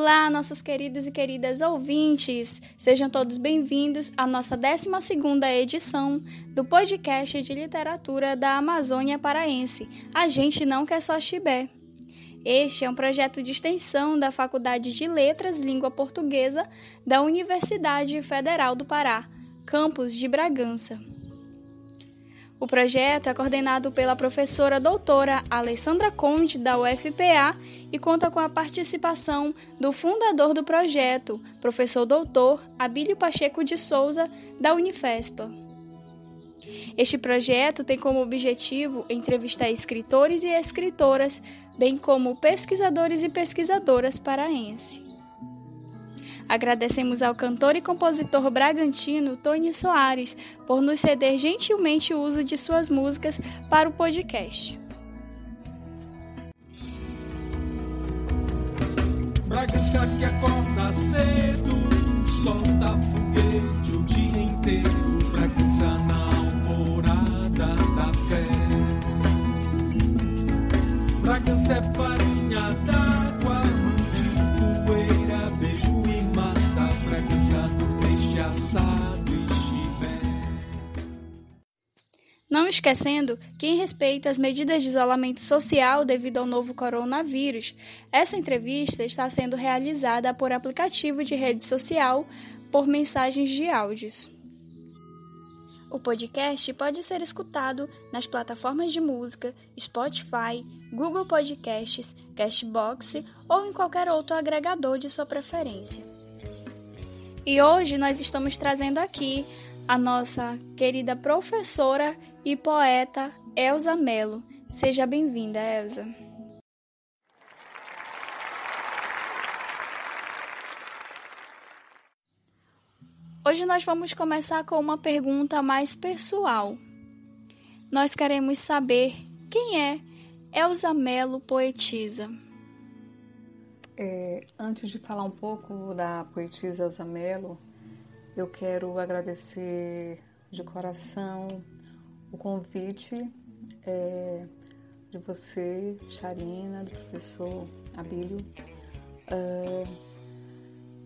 Olá, nossos queridos e queridas ouvintes! Sejam todos bem-vindos à nossa 12ª edição do podcast de literatura da Amazônia Paraense. A gente não quer só chibé. Este é um projeto de extensão da Faculdade de Letras Língua Portuguesa da Universidade Federal do Pará, campus de Bragança. O projeto é coordenado pela professora doutora Alessandra Conde, da UFPA, e conta com a participação do fundador do projeto, professor doutor Abílio Pacheco de Souza, da Unifespa. Este projeto tem como objetivo entrevistar escritores e escritoras, bem como pesquisadores e pesquisadoras paraense. Agradecemos ao cantor e compositor bragantino Tony Soares por nos ceder gentilmente o uso de suas músicas para o podcast. Bragança que acorda cedo, solta foguete o dia inteiro. Bragança na alvorada da fé. Bragança é farinha d'água, assado Não esquecendo quem respeita as medidas de isolamento social devido ao novo coronavírus. Essa entrevista está sendo realizada por aplicativo de rede social por mensagens de áudios. O podcast pode ser escutado nas plataformas de música Spotify, Google Podcasts, Castbox ou em qualquer outro agregador de sua preferência. E hoje nós estamos trazendo aqui a nossa querida professora e poeta Elza Melo. Seja bem-vinda, Elza. Hoje nós vamos começar com uma pergunta mais pessoal. Nós queremos saber quem é Elza Melo Poetisa. É, antes de falar um pouco da poetisa Elza Mello, eu quero agradecer de coração o convite é, de você, Charina, do professor Abílio, é,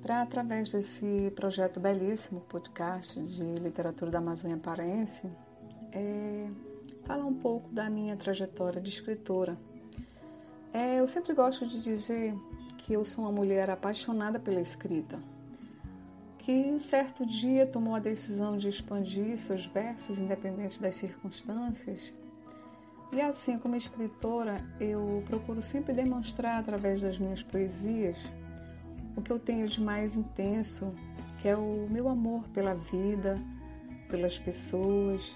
para, através desse projeto belíssimo, podcast de literatura da Amazônia Paraense, é, falar um pouco da minha trajetória de escritora. É, eu sempre gosto de dizer que eu sou uma mulher apaixonada pela escrita, que certo dia tomou a decisão de expandir seus versos independente das circunstâncias. E assim, como escritora, eu procuro sempre demonstrar através das minhas poesias o que eu tenho de mais intenso, que é o meu amor pela vida, pelas pessoas.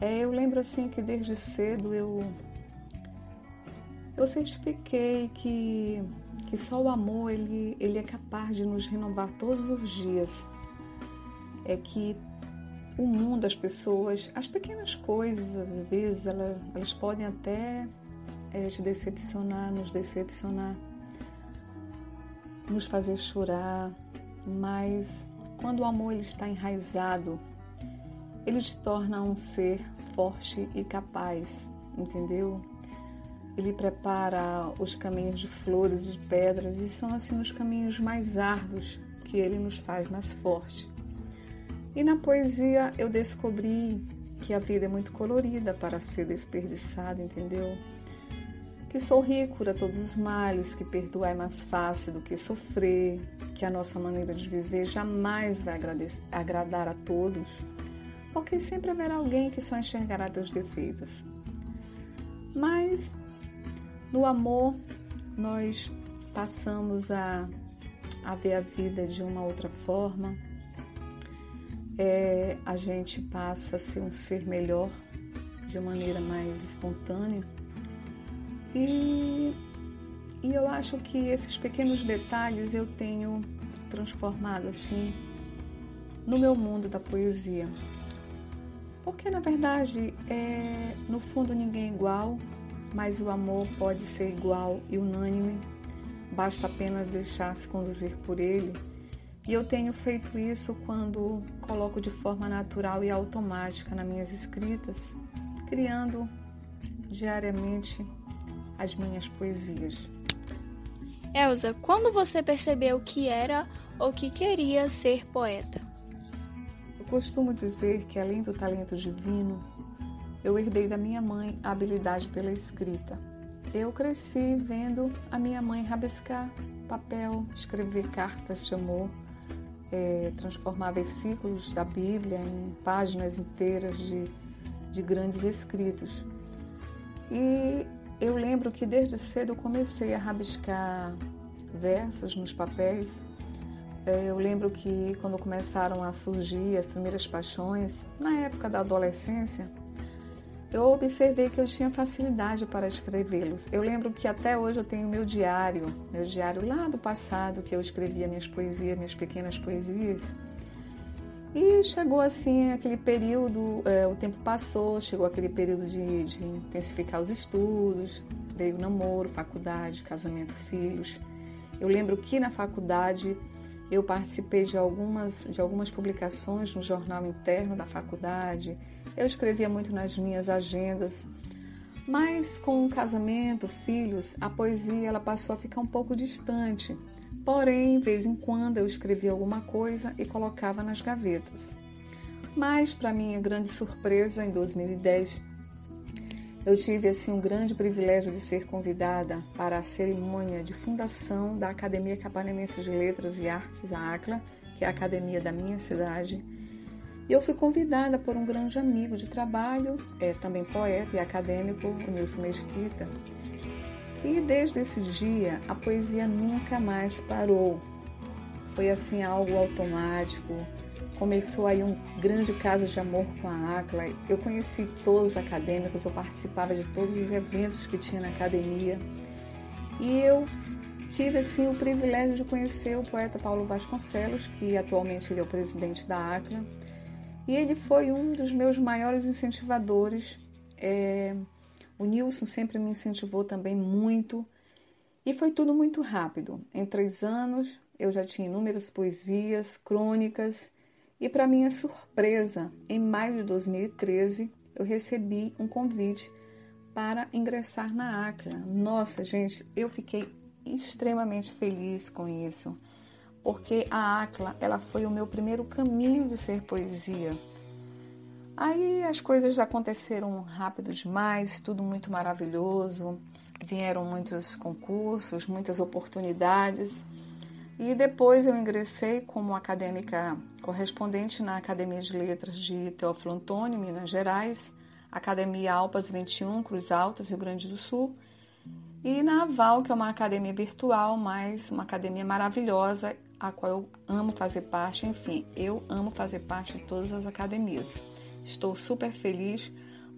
É, eu lembro assim que desde cedo eu eu certifiquei que que só o amor ele, ele é capaz de nos renovar todos os dias. É que o mundo, as pessoas, as pequenas coisas, às vezes, elas, elas podem até é, te decepcionar, nos decepcionar, nos fazer chorar, mas quando o amor ele está enraizado, ele te torna um ser forte e capaz, entendeu? Ele prepara os caminhos de flores e de pedras e são assim os caminhos mais árduos que ele nos faz mais forte. E na poesia eu descobri que a vida é muito colorida para ser desperdiçada, entendeu? Que sorrir cura todos os males, que perdoar é mais fácil do que sofrer, que a nossa maneira de viver jamais vai agradar a todos, porque sempre haverá alguém que só enxergará teus defeitos. Mas no amor, nós passamos a, a ver a vida de uma outra forma, é, a gente passa a ser um ser melhor de maneira mais espontânea. E, e eu acho que esses pequenos detalhes eu tenho transformado assim no meu mundo da poesia. Porque na verdade, é, no fundo ninguém é igual, mas o amor pode ser igual e unânime, basta apenas deixar-se conduzir por ele. E eu tenho feito isso quando coloco de forma natural e automática nas minhas escritas, criando diariamente as minhas poesias. Elsa, quando você percebeu que era ou que queria ser poeta? Eu costumo dizer que além do talento divino, eu herdei da minha mãe a habilidade pela escrita. Eu cresci vendo a minha mãe rabiscar papel, escrever cartas de amor, é, transformar versículos da Bíblia em páginas inteiras de, de grandes escritos. E eu lembro que desde cedo eu comecei a rabiscar versos nos papéis. É, eu lembro que quando começaram a surgir as primeiras paixões, na época da adolescência, eu observei que eu tinha facilidade para escrevê-los. Eu lembro que até hoje eu tenho meu diário, meu diário lá do passado, que eu escrevia minhas poesias, minhas pequenas poesias. E chegou assim aquele período, é, o tempo passou, chegou aquele período de, de intensificar os estudos, veio namoro, faculdade, casamento, filhos. Eu lembro que na faculdade eu participei de algumas, de algumas publicações no jornal interno da faculdade, eu escrevia muito nas minhas agendas. Mas com o casamento, filhos, a poesia ela passou a ficar um pouco distante. Porém, de vez em quando eu escrevia alguma coisa e colocava nas gavetas. Mas, para minha grande surpresa, em 2010, eu tive assim um grande privilégio de ser convidada para a cerimônia de fundação da Academia Capanense de Letras e Artes, a ACLA, que é a academia da minha cidade. E eu fui convidada por um grande amigo de trabalho, é também poeta e acadêmico, o Nilson Mesquita, e desde esse dia a poesia nunca mais parou. Foi assim algo automático. Começou aí um grande caso de amor com a Acla. Eu conheci todos os acadêmicos, eu participava de todos os eventos que tinha na academia. E eu tive assim o privilégio de conhecer o poeta Paulo Vasconcelos, que atualmente ele é o presidente da Acla. E ele foi um dos meus maiores incentivadores. É, o Nilson sempre me incentivou também muito e foi tudo muito rápido. Em três anos eu já tinha inúmeras poesias, crônicas e, para minha surpresa, em maio de 2013 eu recebi um convite para ingressar na ACLA. Nossa, gente, eu fiquei extremamente feliz com isso, porque a ACLA ela foi o meu primeiro caminho de ser poesia. Aí as coisas aconteceram rápido demais, tudo muito maravilhoso. Vieram muitos concursos, muitas oportunidades. E depois eu ingressei como acadêmica correspondente na Academia de Letras de Teófilo Antônio, Minas Gerais, Academia Alpas 21, Cruz Altas, Rio Grande do Sul, e na Aval, que é uma academia virtual, mas uma academia maravilhosa, a qual eu amo fazer parte. Enfim, eu amo fazer parte de todas as academias. Estou super feliz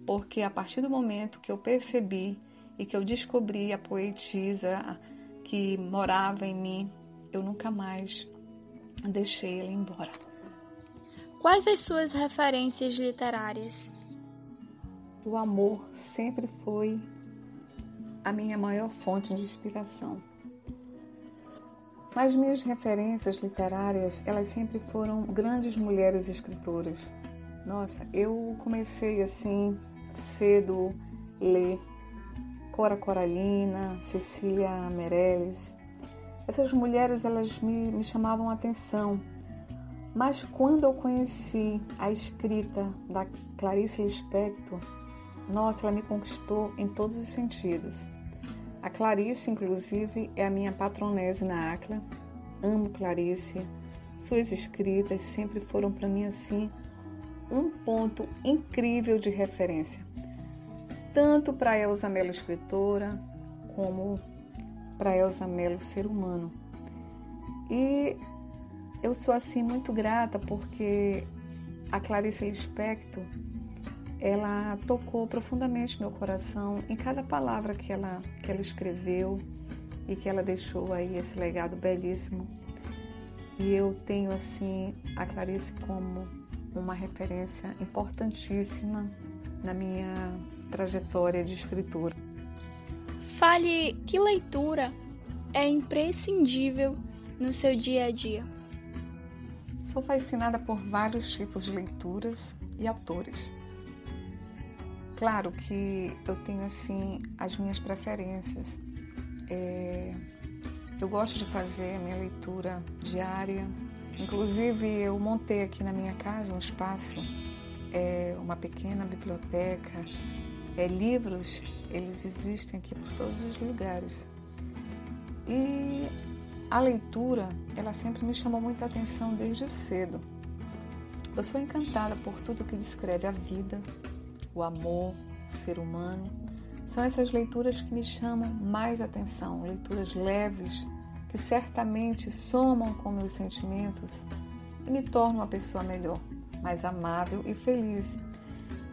porque a partir do momento que eu percebi e que eu descobri a poetisa que morava em mim, eu nunca mais deixei ela embora. Quais as suas referências literárias? O amor sempre foi a minha maior fonte de inspiração. Mas minhas referências literárias, elas sempre foram grandes mulheres escritoras. Nossa, eu comecei assim cedo ler Cora Coralina, Cecília Meirelles. Essas mulheres elas me, me chamavam a atenção. Mas quando eu conheci a escrita da Clarice Lispector, nossa, ela me conquistou em todos os sentidos. A Clarice, inclusive, é a minha patronese na ACLA. Amo Clarice. Suas escritas sempre foram para mim assim um ponto incrível de referência, tanto para Elza Mello escritora, como para Elza Mello ser humano. E eu sou assim muito grata porque a Clarice Lispector, ela tocou profundamente meu coração em cada palavra que ela, que ela escreveu e que ela deixou aí esse legado belíssimo. E eu tenho assim a Clarice como uma referência importantíssima na minha trajetória de escritura. Fale que leitura é imprescindível no seu dia a dia. Sou fascinada por vários tipos de leituras e autores. Claro que eu tenho assim as minhas preferências. É... Eu gosto de fazer a minha leitura diária. Inclusive, eu montei aqui na minha casa um espaço, é, uma pequena biblioteca. É, livros, eles existem aqui por todos os lugares. E a leitura, ela sempre me chamou muita atenção desde cedo. Eu sou encantada por tudo que descreve a vida, o amor, o ser humano. São essas leituras que me chamam mais atenção, leituras leves, que certamente somam com meus sentimentos e me tornam uma pessoa melhor, mais amável e feliz.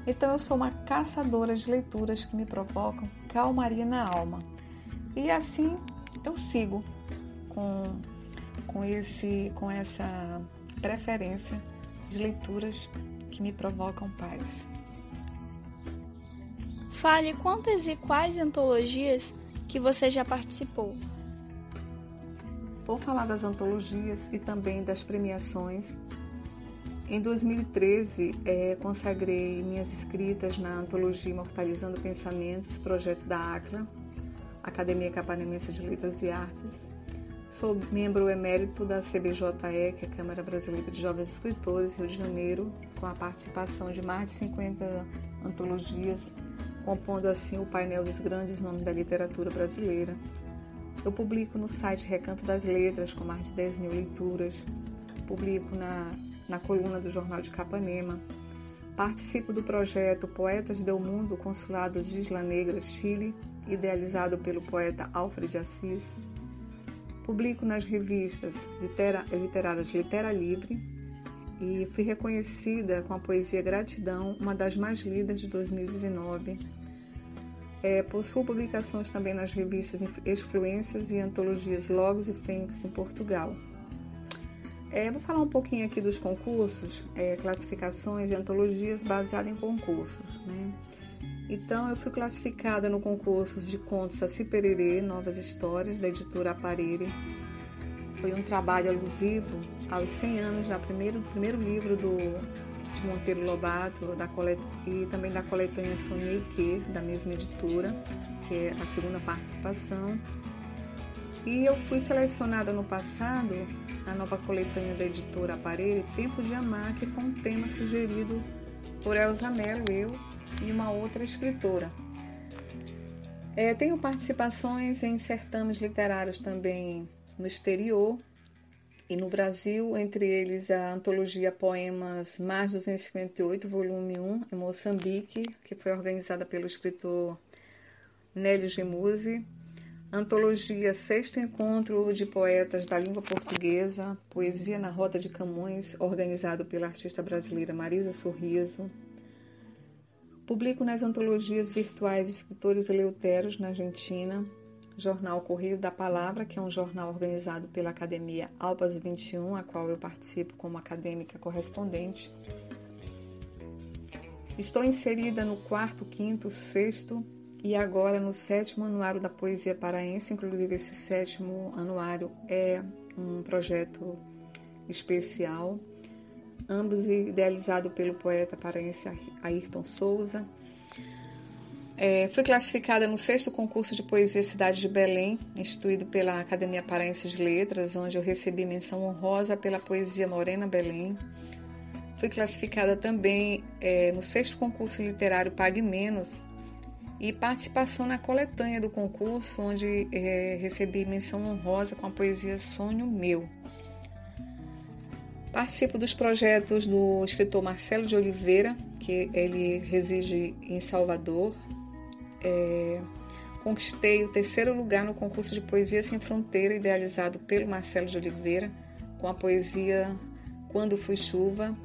Então eu sou uma caçadora de leituras que me provocam calmaria na alma. E assim eu sigo com, com, esse, com essa preferência de leituras que me provocam paz. Fale quantas e quais antologias que você já participou. Vou falar das antologias e também das premiações. Em 2013, é, consagrei minhas escritas na antologia Imortalizando Pensamentos, projeto da ACLA, Academia Capanemense de Letras e Artes. Sou membro emérito da CBJE, que é a Câmara Brasileira de Jovens Escritores, Rio de Janeiro, com a participação de mais de 50 antologias, compondo assim o painel dos grandes nomes da literatura brasileira. Eu publico no site Recanto das Letras, com mais de 10 mil leituras. Publico na, na coluna do Jornal de Capanema. Participo do projeto Poetas do Mundo, Consulado de Isla Negra, Chile, idealizado pelo poeta Alfred Assis Publico nas revistas litera, literárias Litera Livre e fui reconhecida com a poesia Gratidão, uma das mais lidas de 2019. É, possuo publicações também nas revistas Exfluências e antologias Logos e Fênix em Portugal. É, vou falar um pouquinho aqui dos concursos, é, classificações e antologias baseadas em concursos. Né? Então, eu fui classificada no concurso de contos Saci Pererê, Novas Histórias, da editora Aparelho. Foi um trabalho alusivo aos 100 anos do primeiro, primeiro livro do, de Monteiro Lobato da colet, e também da coletânea Sonhei Que, da mesma editora, que é a segunda participação. E eu fui selecionada no passado na nova coletânea da editora Aparelho, Tempo de Amar, que foi um tema sugerido por Elza Mello, eu e uma outra escritora. É, tenho participações em certames literários também no exterior e no Brasil, entre eles a antologia Poemas Mais 258, volume 1, em Moçambique, que foi organizada pelo escritor Nélio Gemusi. Antologia Sexto Encontro de Poetas da Língua Portuguesa, Poesia na Rota de Camões, organizado pela artista brasileira Marisa Sorriso. Publico nas antologias virtuais Escritores Eleuteros, na Argentina, Jornal Correio da Palavra, que é um jornal organizado pela Academia Alpas 21, a qual eu participo como acadêmica correspondente. Estou inserida no quarto, quinto, sexto e agora no sétimo anuário da Poesia Paraense. Inclusive, esse sétimo anuário é um projeto especial ambos idealizado pelo poeta paraense Ayrton Souza. É, fui classificada no sexto concurso de poesia Cidade de Belém, instituído pela Academia Paraense de Letras, onde eu recebi menção honrosa pela poesia Morena Belém. Fui classificada também é, no sexto concurso literário Pague Menos e participação na coletânea do concurso, onde é, recebi menção honrosa com a poesia Sonho Meu. Participo dos projetos do escritor Marcelo de Oliveira, que ele reside em Salvador. É, conquistei o terceiro lugar no concurso de Poesia Sem Fronteira, idealizado pelo Marcelo de Oliveira, com a poesia Quando Fui Chuva.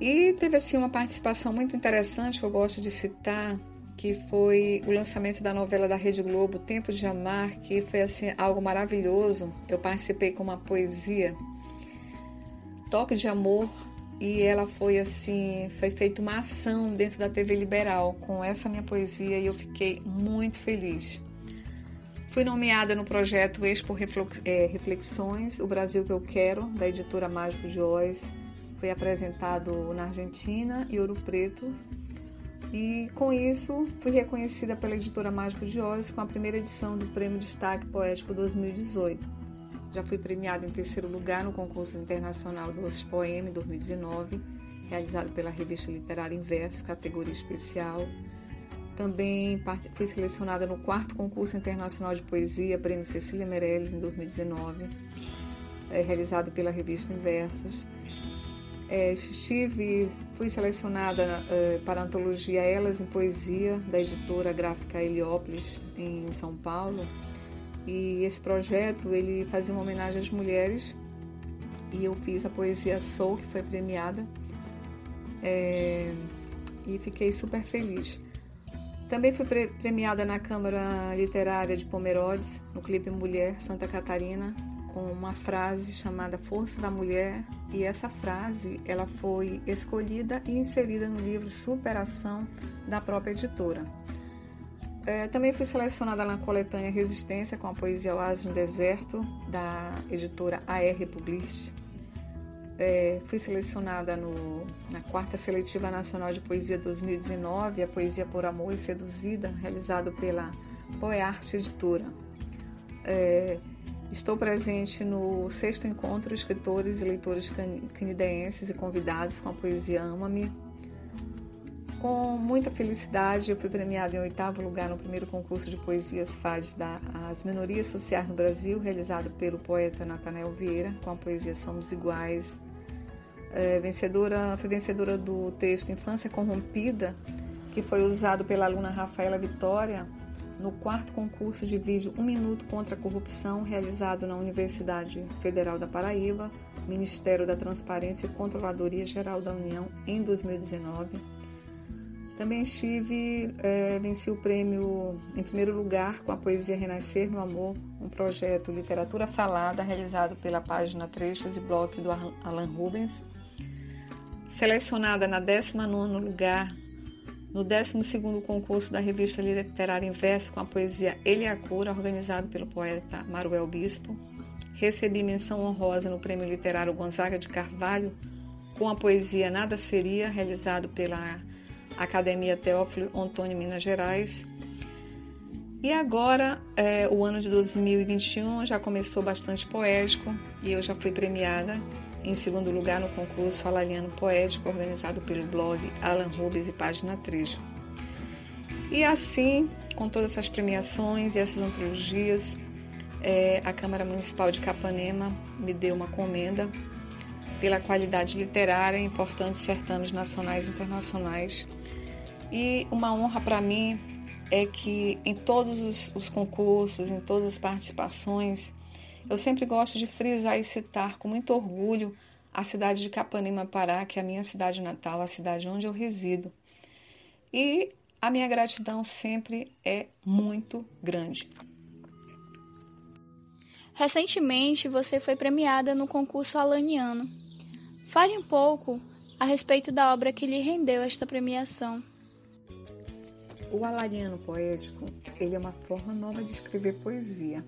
E teve assim uma participação muito interessante que eu gosto de citar, que foi o lançamento da novela da Rede Globo, Tempo de Amar, que foi assim algo maravilhoso. Eu participei com uma poesia Toque de Amor e ela foi assim, foi feita uma ação dentro da TV Liberal com essa minha poesia e eu fiquei muito feliz. Fui nomeada no projeto Expo é, Reflexões, O Brasil que eu quero, da editora Mágico de Oz. Foi apresentado na Argentina e Ouro Preto. E com isso, fui reconhecida pela editora Mágico de Oz com a primeira edição do Prêmio Destaque Poético 2018. Já fui premiada em terceiro lugar no concurso internacional Doces Poema em 2019, realizado pela revista literária Inverso, categoria especial. Também fui selecionada no quarto concurso internacional de poesia, Prêmio Cecília Meirelles, em 2019, é, realizado pela revista Inversos. É, estive, fui selecionada é, para a antologia Elas em Poesia, da editora gráfica Heliópolis, em São Paulo. E esse projeto ele fazia uma homenagem às mulheres e eu fiz a poesia Sou, que foi premiada. É, e fiquei super feliz. Também fui premiada na Câmara Literária de Pomerodes, no clipe Mulher Santa Catarina, com uma frase chamada Força da Mulher, e essa frase ela foi escolhida e inserida no livro Superação da própria editora. É, também fui selecionada na coletânea Resistência com a poesia Oásis no Deserto, da editora AR Publish. É, fui selecionada no, na quarta seletiva nacional de poesia 2019, a poesia por amor e seduzida, realizado pela Poearte Editora. É, estou presente no sexto encontro escritores e leitores canidenses e convidados com a poesia Ama-me, com muita felicidade, eu fui premiada em oitavo lugar no primeiro concurso de poesias FAD das Minorias Sociais no Brasil, realizado pelo poeta Nathanael Vieira, com a poesia Somos Iguais. É, vencedora, fui vencedora do texto Infância Corrompida, que foi usado pela aluna Rafaela Vitória no quarto concurso de vídeo Um Minuto contra a Corrupção, realizado na Universidade Federal da Paraíba, Ministério da Transparência e Controladoria Geral da União, em 2019. Também estive, é, venci o prêmio em primeiro lugar com a poesia Renascer no Amor, um projeto Literatura Falada realizado pela página Trechos e Bloco do Alan Rubens. Selecionada na 19 lugar no 12 concurso da revista literária Inverso com a poesia Eliacura, organizado pelo poeta Maruel Bispo. Recebi menção honrosa no prêmio literário Gonzaga de Carvalho com a poesia Nada Seria, realizado pela Academia Teófilo Antônio, Minas Gerais. E agora, é, o ano de 2021 já começou bastante poético e eu já fui premiada em segundo lugar no concurso Alaliano Poético, organizado pelo blog Alan Rubens e Página Trejo. E assim, com todas essas premiações e essas antologias, é, a Câmara Municipal de Capanema me deu uma comenda pela qualidade literária em importantes certames nacionais e internacionais e uma honra para mim é que em todos os, os, concursos, em todas as participações, eu sempre gosto de frisar e citar com muito orgulho a cidade de Capanema, Pará, que é a minha cidade natal, a cidade onde eu resido. E a minha gratidão sempre é muito grande. Recentemente, você foi premiada no concurso alaniano. Fale um pouco a respeito da obra que lhe rendeu esta premiação. O alariano poético ele é uma forma nova de escrever poesia.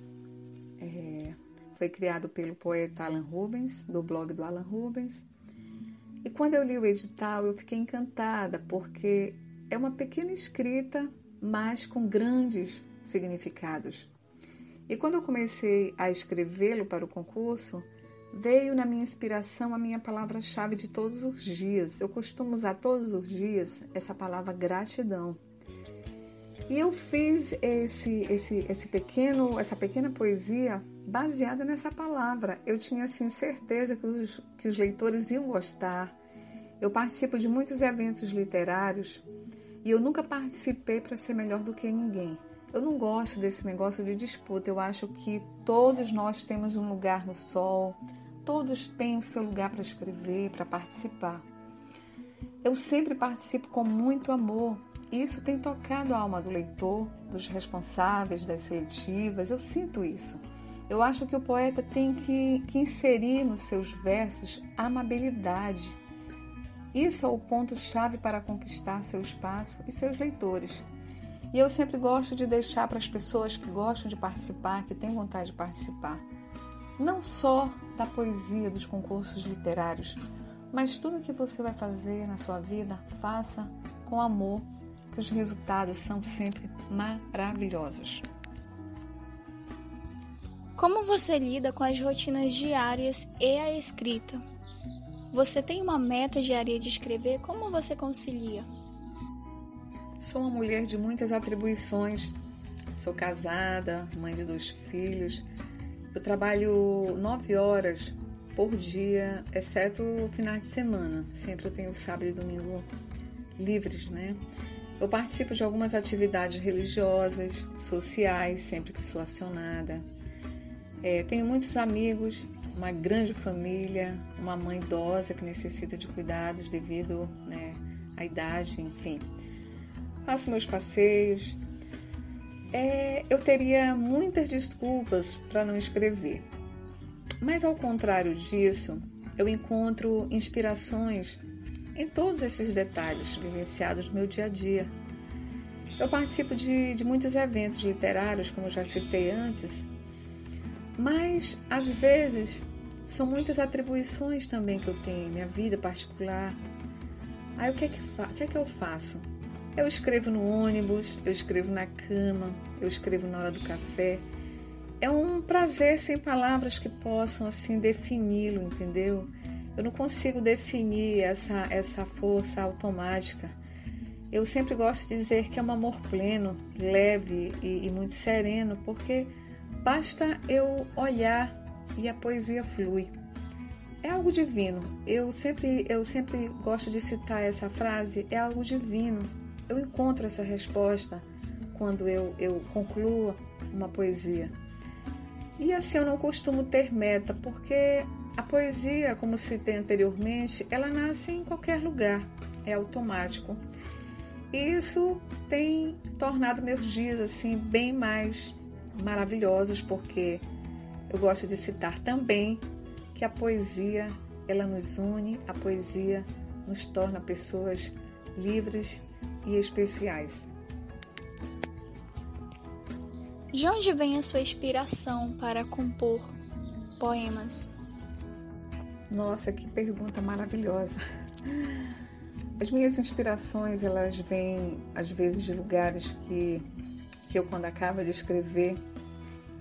É, foi criado pelo poeta Alan Rubens, do blog do Alan Rubens. E quando eu li o edital, eu fiquei encantada, porque é uma pequena escrita, mas com grandes significados. E quando eu comecei a escrevê-lo para o concurso, veio na minha inspiração a minha palavra-chave de todos os dias. Eu costumo usar todos os dias essa palavra gratidão. E eu fiz esse, esse, esse pequeno, essa pequena poesia baseada nessa palavra. Eu tinha assim certeza que os, que os leitores iam gostar. Eu participo de muitos eventos literários e eu nunca participei para ser melhor do que ninguém. Eu não gosto desse negócio de disputa. Eu acho que todos nós temos um lugar no sol, todos têm o seu lugar para escrever, para participar. Eu sempre participo com muito amor, isso tem tocado a alma do leitor, dos responsáveis, das seletivas. Eu sinto isso. Eu acho que o poeta tem que, que inserir nos seus versos amabilidade. Isso é o ponto-chave para conquistar seu espaço e seus leitores. E eu sempre gosto de deixar para as pessoas que gostam de participar, que têm vontade de participar, não só da poesia, dos concursos literários, mas tudo que você vai fazer na sua vida, faça com amor que os resultados são sempre maravilhosos. Como você lida com as rotinas diárias e a escrita? Você tem uma meta diária de escrever? Como você concilia? Sou uma mulher de muitas atribuições. Sou casada, mãe de dois filhos. Eu trabalho nove horas por dia, exceto finais de semana. Sempre eu tenho sábado e domingo livres, né? Eu participo de algumas atividades religiosas, sociais, sempre que sou acionada. É, tenho muitos amigos, uma grande família, uma mãe idosa que necessita de cuidados devido né, à idade, enfim. Faço meus passeios. É, eu teria muitas desculpas para não escrever, mas ao contrário disso, eu encontro inspirações em todos esses detalhes vivenciados no meu dia a dia. Eu participo de, de muitos eventos literários, como já citei antes, mas às vezes são muitas atribuições também que eu tenho, minha vida particular. Aí o que é que, o que, é que eu faço? Eu escrevo no ônibus, eu escrevo na cama, eu escrevo na hora do café. É um prazer sem palavras que possam assim defini-lo, entendeu? Eu não consigo definir essa, essa força automática. Eu sempre gosto de dizer que é um amor pleno, leve e, e muito sereno, porque basta eu olhar e a poesia flui. É algo divino. Eu sempre, eu sempre gosto de citar essa frase: é algo divino. Eu encontro essa resposta quando eu, eu concluo uma poesia. E assim eu não costumo ter meta, porque a poesia, como citei anteriormente, ela nasce em qualquer lugar, é automático. E isso tem tornado meus dias assim bem mais maravilhosos, porque eu gosto de citar também que a poesia, ela nos une, a poesia nos torna pessoas livres e especiais. De onde vem a sua inspiração para compor poemas? Nossa, que pergunta maravilhosa. As minhas inspirações, elas vêm às vezes de lugares que, que eu quando acabo de escrever,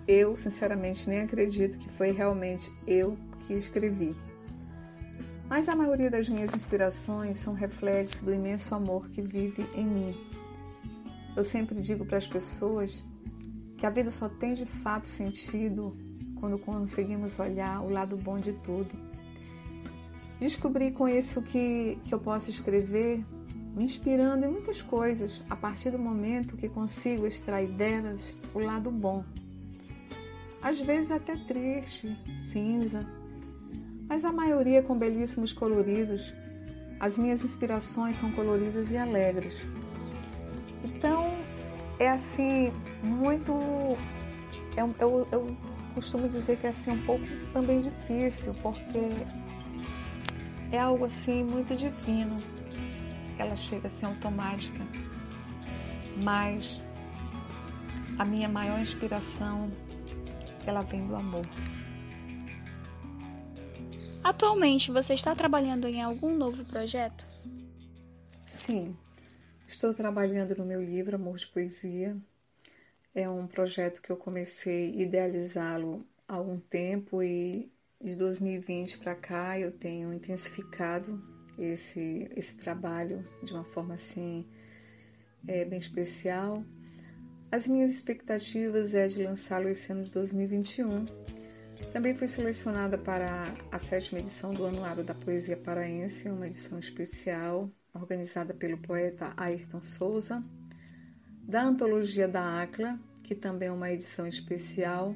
eu sinceramente nem acredito que foi realmente eu que escrevi. Mas a maioria das minhas inspirações são reflexo do imenso amor que vive em mim. Eu sempre digo para as pessoas que a vida só tem de fato sentido quando conseguimos olhar o lado bom de tudo Descobri com isso que, que eu posso escrever me inspirando em muitas coisas a partir do momento que consigo extrair delas o lado bom. Às vezes até triste, cinza, mas a maioria com belíssimos coloridos. As minhas inspirações são coloridas e alegres. Então, é assim, muito. Eu, é eu, eu costumo dizer que é assim um pouco também difícil, porque é algo assim muito divino. Ela chega a ser automática. Mas a minha maior inspiração ela vem do amor. Atualmente você está trabalhando em algum novo projeto? Sim, estou trabalhando no meu livro Amor de Poesia. É um projeto que eu comecei a idealizá-lo há algum tempo e de 2020 para cá eu tenho intensificado esse, esse trabalho de uma forma assim é, bem especial. As minhas expectativas é de lançá-lo esse ano de 2021. Também fui selecionada para a sétima edição do Anuário da Poesia Paraense, uma edição especial organizada pelo poeta Ayrton Souza, da Antologia da Acla, que também é uma edição especial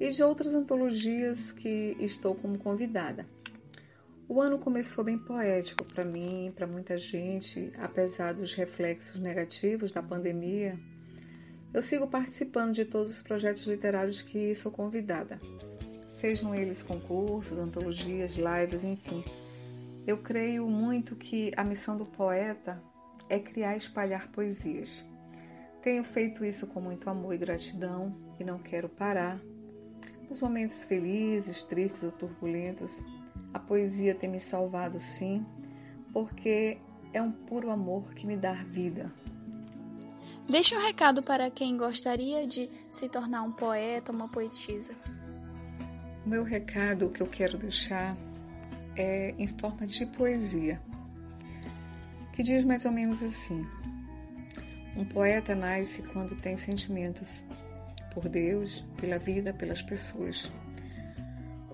e de outras antologias que estou como convidada. O ano começou bem poético para mim, para muita gente, apesar dos reflexos negativos da pandemia. Eu sigo participando de todos os projetos literários que sou convidada, sejam eles concursos, antologias, lives, enfim. Eu creio muito que a missão do poeta é criar e espalhar poesias. Tenho feito isso com muito amor e gratidão e não quero parar nos momentos felizes, tristes ou turbulentos, a poesia tem me salvado sim, porque é um puro amor que me dá vida. Deixe um recado para quem gostaria de se tornar um poeta, uma poetisa. O meu recado que eu quero deixar é em forma de poesia, que diz mais ou menos assim: Um poeta nasce quando tem sentimentos por Deus, pela vida, pelas pessoas.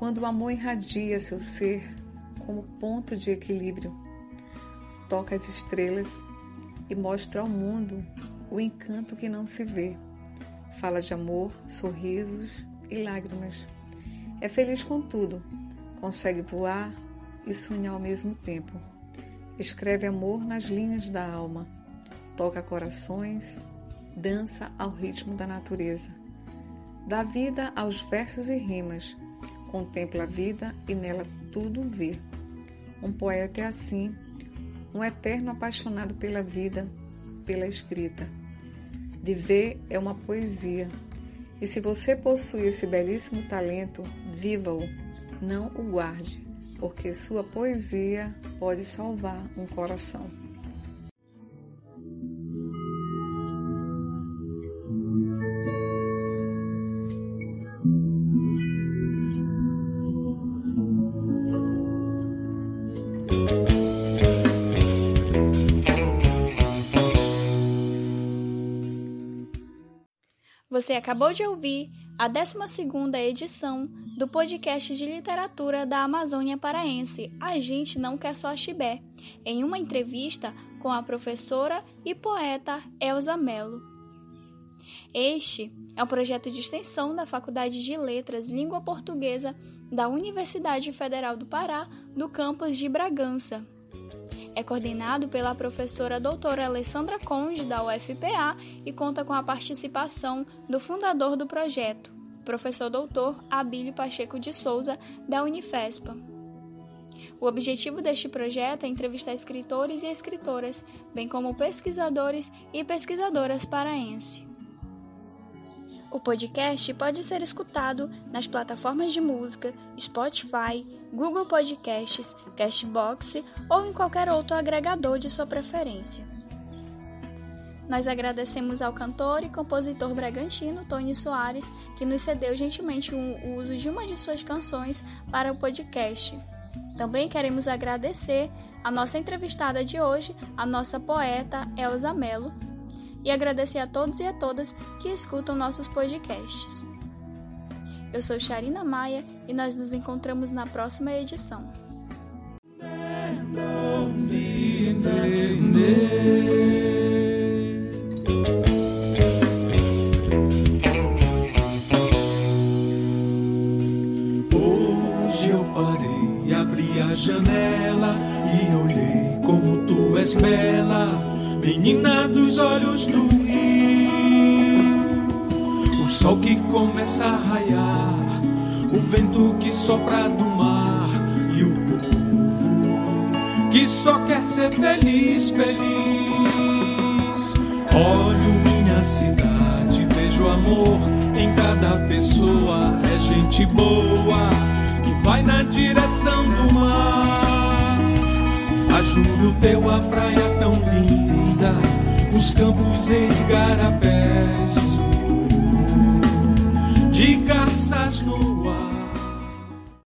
Quando o amor irradia seu ser como ponto de equilíbrio, toca as estrelas e mostra ao mundo o encanto que não se vê. Fala de amor, sorrisos e lágrimas. É feliz com tudo, consegue voar e sonhar ao mesmo tempo. Escreve amor nas linhas da alma, toca corações, dança ao ritmo da natureza. Dá vida aos versos e rimas, contempla a vida e nela tudo vê. Um poeta é assim, um eterno apaixonado pela vida, pela escrita. Viver é uma poesia. E se você possui esse belíssimo talento, viva-o, não o guarde, porque sua poesia pode salvar um coração. Você acabou de ouvir a 12ª edição do podcast de literatura da Amazônia Paraense A Gente Não Quer Só Chibé, em uma entrevista com a professora e poeta Elza Mello. Este é um projeto de extensão da Faculdade de Letras Língua Portuguesa da Universidade Federal do Pará, do campus de Bragança. É coordenado pela professora doutora Alessandra Conde, da UFPA, e conta com a participação do fundador do projeto, professor doutor Abílio Pacheco de Souza, da Unifespa. O objetivo deste projeto é entrevistar escritores e escritoras, bem como pesquisadores e pesquisadoras paraense. O podcast pode ser escutado nas plataformas de música Spotify, Google Podcasts, Castbox ou em qualquer outro agregador de sua preferência. Nós agradecemos ao cantor e compositor bragantino Tony Soares, que nos cedeu gentilmente o uso de uma de suas canções para o podcast. Também queremos agradecer a nossa entrevistada de hoje, a nossa poeta Elza Mello, e agradecer a todos e a todas que escutam nossos podcasts. Eu sou Sharina Maia e nós nos encontramos na próxima edição. Do rio. O sol que começa a raiar, o vento que sopra do mar e o povo que só quer ser feliz, feliz. Olho minha cidade, vejo amor em cada pessoa, é gente boa que vai na direção do mar. Juro teu a praia tão linda, os campos e igarapés, de garças no.